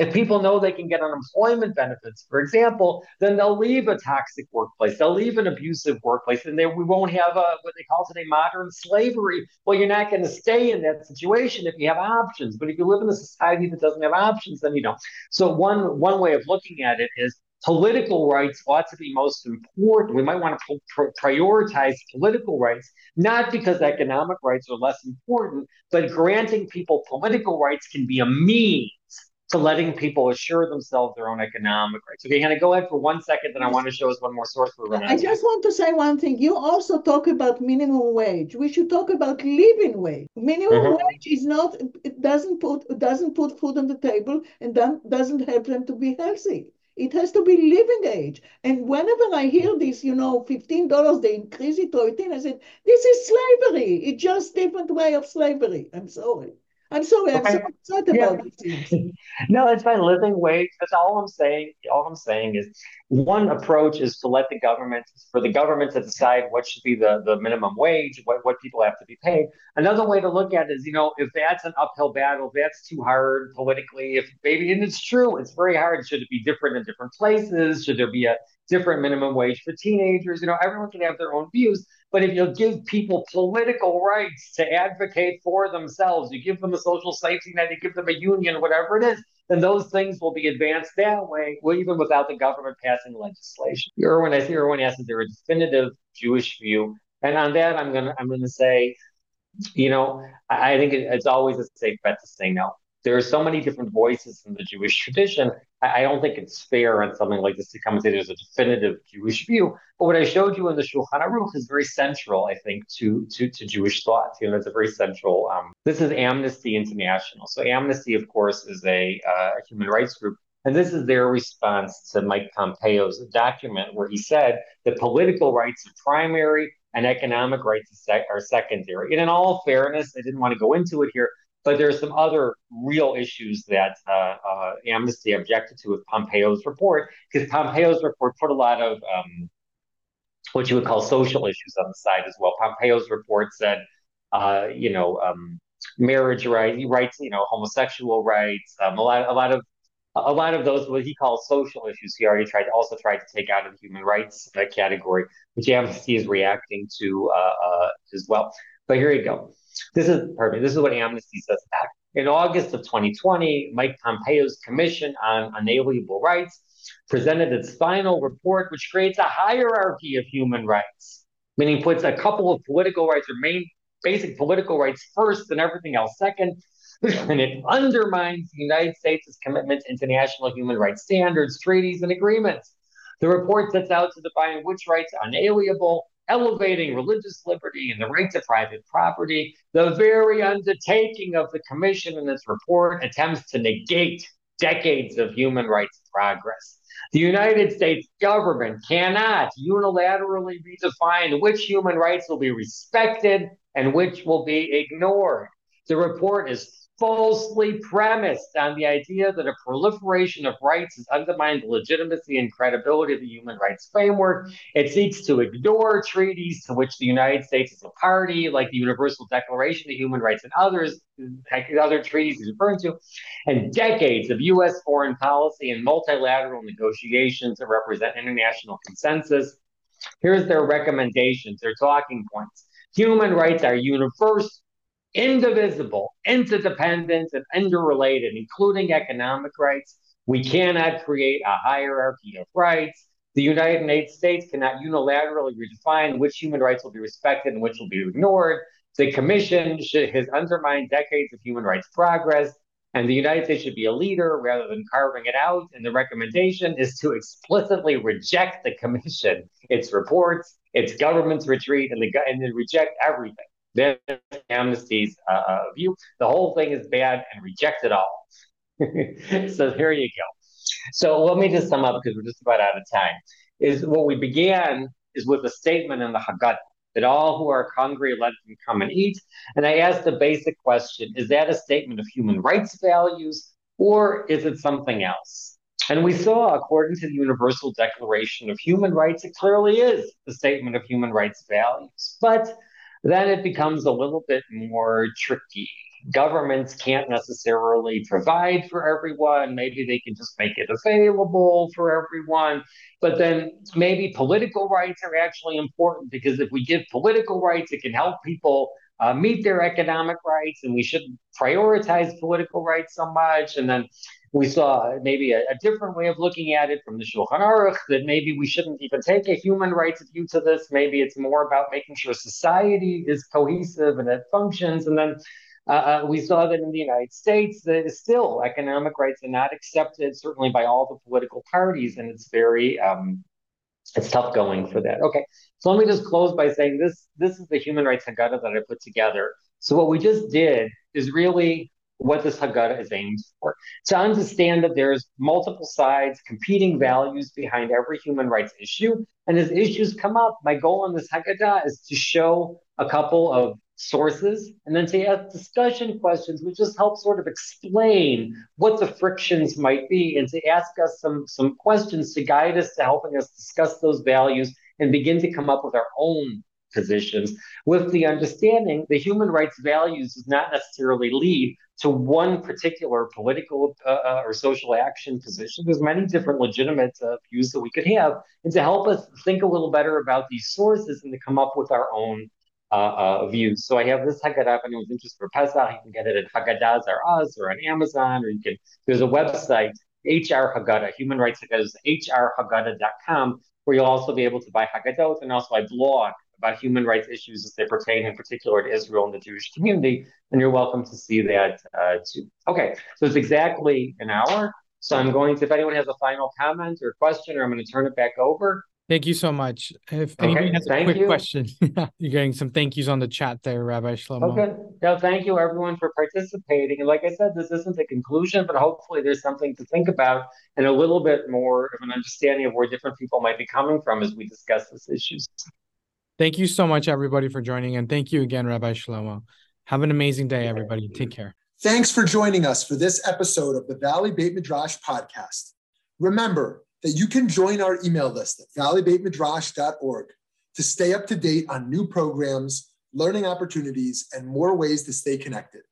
If people know they can get unemployment benefits, for example, then they'll leave a toxic workplace. They'll leave an abusive workplace, and they, we won't have a, what they call today modern slavery. Well, you're not going to stay in that situation if you have options. But if you live in a society that doesn't have options, then you don't. So one one way of looking at it is political rights ought to be most important. We might want to pr- prioritize political rights, not because economic rights are less important, but granting people political rights can be a means to letting people assure themselves their own economic rights. Okay, Hannah, go ahead for one second, then I want to show us one more source for I just want to say one thing. You also talk about minimum wage. We should talk about living wage. Minimum mm-hmm. wage is not it doesn't put it doesn't put food on the table and doesn't help them to be healthy. It has to be living age. And whenever I hear mm-hmm. this, you know, $15, they increase it to 18, I said, this is slavery. It's just different way of slavery. I'm sorry. I'm sorry, I'm so upset yeah. about these things. no, it's fine. Living wage. That's all I'm saying. All I'm saying is one approach is to let the government, for the government to decide what should be the, the minimum wage, what, what people have to be paid. Another way to look at it is, you know, if that's an uphill battle, if that's too hard politically, if maybe, and it's true, it's very hard. Should it be different in different places? Should there be a different minimum wage for teenagers? You know, everyone can have their own views. But if you give people political rights to advocate for themselves, you give them a social safety net, you give them a union, whatever it is, then those things will be advanced that way, even without the government passing legislation. Erwin, I see Erwin asked, is there a definitive Jewish view? And on that, I'm gonna I'm gonna say, you know, I, I think it, it's always a safe bet to say no there are so many different voices in the Jewish tradition. I, I, don't think it's fair on something like this to come and say there's a definitive Jewish view. But what I showed you in the Shulchan Aruch is very central, I think, to to, to Jewish thought. You know, it's a very central. Um, this is Amnesty International. So Amnesty, of course, is a, uh, human rights group. And this is their response to Mike Pompeo's document, where he said that political rights are primary and economic rights are secondary. And in all fairness, I didn't want to go into it here, but there are some other real issues that uh, uh, Amnesty objected to with Pompeo's report, because Pompeo's report put a lot of um, what you would call social issues on the side as well. Pompeo's report said, uh, you know, um, marriage rights, rights, you know, homosexual rights, um, a lot, a lot of a lot of those what he calls social issues he already tried also tried to take out of the human rights uh, category which amnesty is reacting to uh, uh, as well but here you go this is perfect this is what amnesty says back in august of 2020 mike pompeo's commission on unalienable rights presented its final report which creates a hierarchy of human rights meaning puts a couple of political rights or main basic political rights first and everything else second and it undermines the United States' commitment to international human rights standards, treaties, and agreements. The report sets out to define which rights are unalienable, elevating religious liberty and the right to private property. The very undertaking of the Commission in its report attempts to negate decades of human rights progress. The United States government cannot unilaterally redefine which human rights will be respected and which will be ignored. The report is falsely premised on the idea that a proliferation of rights has undermined the legitimacy and credibility of the human rights framework. It seeks to ignore treaties to which the United States is a party, like the Universal Declaration of Human Rights and others, other treaties he's referring to, and decades of U.S. foreign policy and multilateral negotiations that represent international consensus. Here's their recommendations, their talking points. Human rights are universal indivisible, interdependent, and interrelated, including economic rights. We cannot create a hierarchy of rights. The United States cannot unilaterally redefine which human rights will be respected and which will be ignored. The Commission should, has undermined decades of human rights progress, and the United States should be a leader rather than carving it out. And the recommendation is to explicitly reject the Commission, its reports, its government's retreat, and, the, and then reject everything. Then Amnesty's uh, uh, view. The whole thing is bad and reject it all. so here you go. So let me just sum up because we're just about out of time. Is what we began is with a statement in the Haggadah that all who are hungry let them come and eat. And I asked the basic question: Is that a statement of human rights values, or is it something else? And we saw, according to the Universal Declaration of Human Rights, it clearly is a statement of human rights values. But then it becomes a little bit more tricky. Governments can't necessarily provide for everyone. Maybe they can just make it available for everyone. But then maybe political rights are actually important because if we give political rights, it can help people uh, meet their economic rights, and we shouldn't prioritize political rights so much. And then we saw maybe a, a, different way of looking at it from the Shulchan Aruch that maybe we shouldn't even take a human rights view to this. Maybe it's more about making sure society is cohesive and it functions. And then uh, uh we saw that in the United States, that still economic rights are not accepted, certainly by all the political parties, and it's very um, it's tough going for that. Okay, so let me just close by saying this: this is the human rights Haggadah that I put together. So what we just did is really what this Haggadah is aimed for. To understand that there's multiple sides, competing values behind every human rights issue. And as issues come up, my goal in this Haggadah is to show a couple of sources and then to ask discussion questions, which just help sort of explain what the frictions might be and to ask us some, some questions to guide us to helping us discuss those values and begin to come up with our own positions with the understanding the human rights values does not necessarily lead to one particular political uh, uh, or social action position. There's many different legitimate uh, views that we could have, and to help us think a little better about these sources and to come up with our own uh, uh, views. So I have this Haggadah. If anyone's interested for Pesach, you can get it at Haggadahs R Us or on Amazon, or you can. There's a website, HR Haggadah, Human Rights Haggadah, hrhaggadah.com, where you'll also be able to buy Haggadot, and also I blog about human rights issues as they pertain in particular to Israel and the Jewish community. And you're welcome to see that uh, too. Okay, so it's exactly an hour. So I'm going to, if anyone has a final comment or question, or I'm going to turn it back over. Thank you so much. If anybody has a quick you. question, you're getting some thank yous on the chat there, Rabbi Shlomo. Okay. No, thank you everyone for participating. And like I said, this isn't a conclusion, but hopefully there's something to think about and a little bit more of an understanding of where different people might be coming from as we discuss these issues. Thank you so much, everybody, for joining. And thank you again, Rabbi Shlomo. Have an amazing day, everybody. Take care. Thanks for joining us for this episode of the Valley Beit Midrash podcast. Remember that you can join our email list at valleybeitmidrash.org to stay up to date on new programs, learning opportunities, and more ways to stay connected.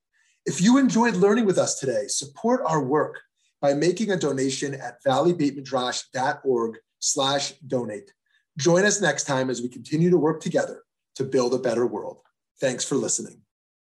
If you enjoyed learning with us today, support our work by making a donation at valleybeitmidrash.org slash donate. Join us next time as we continue to work together to build a better world. Thanks for listening.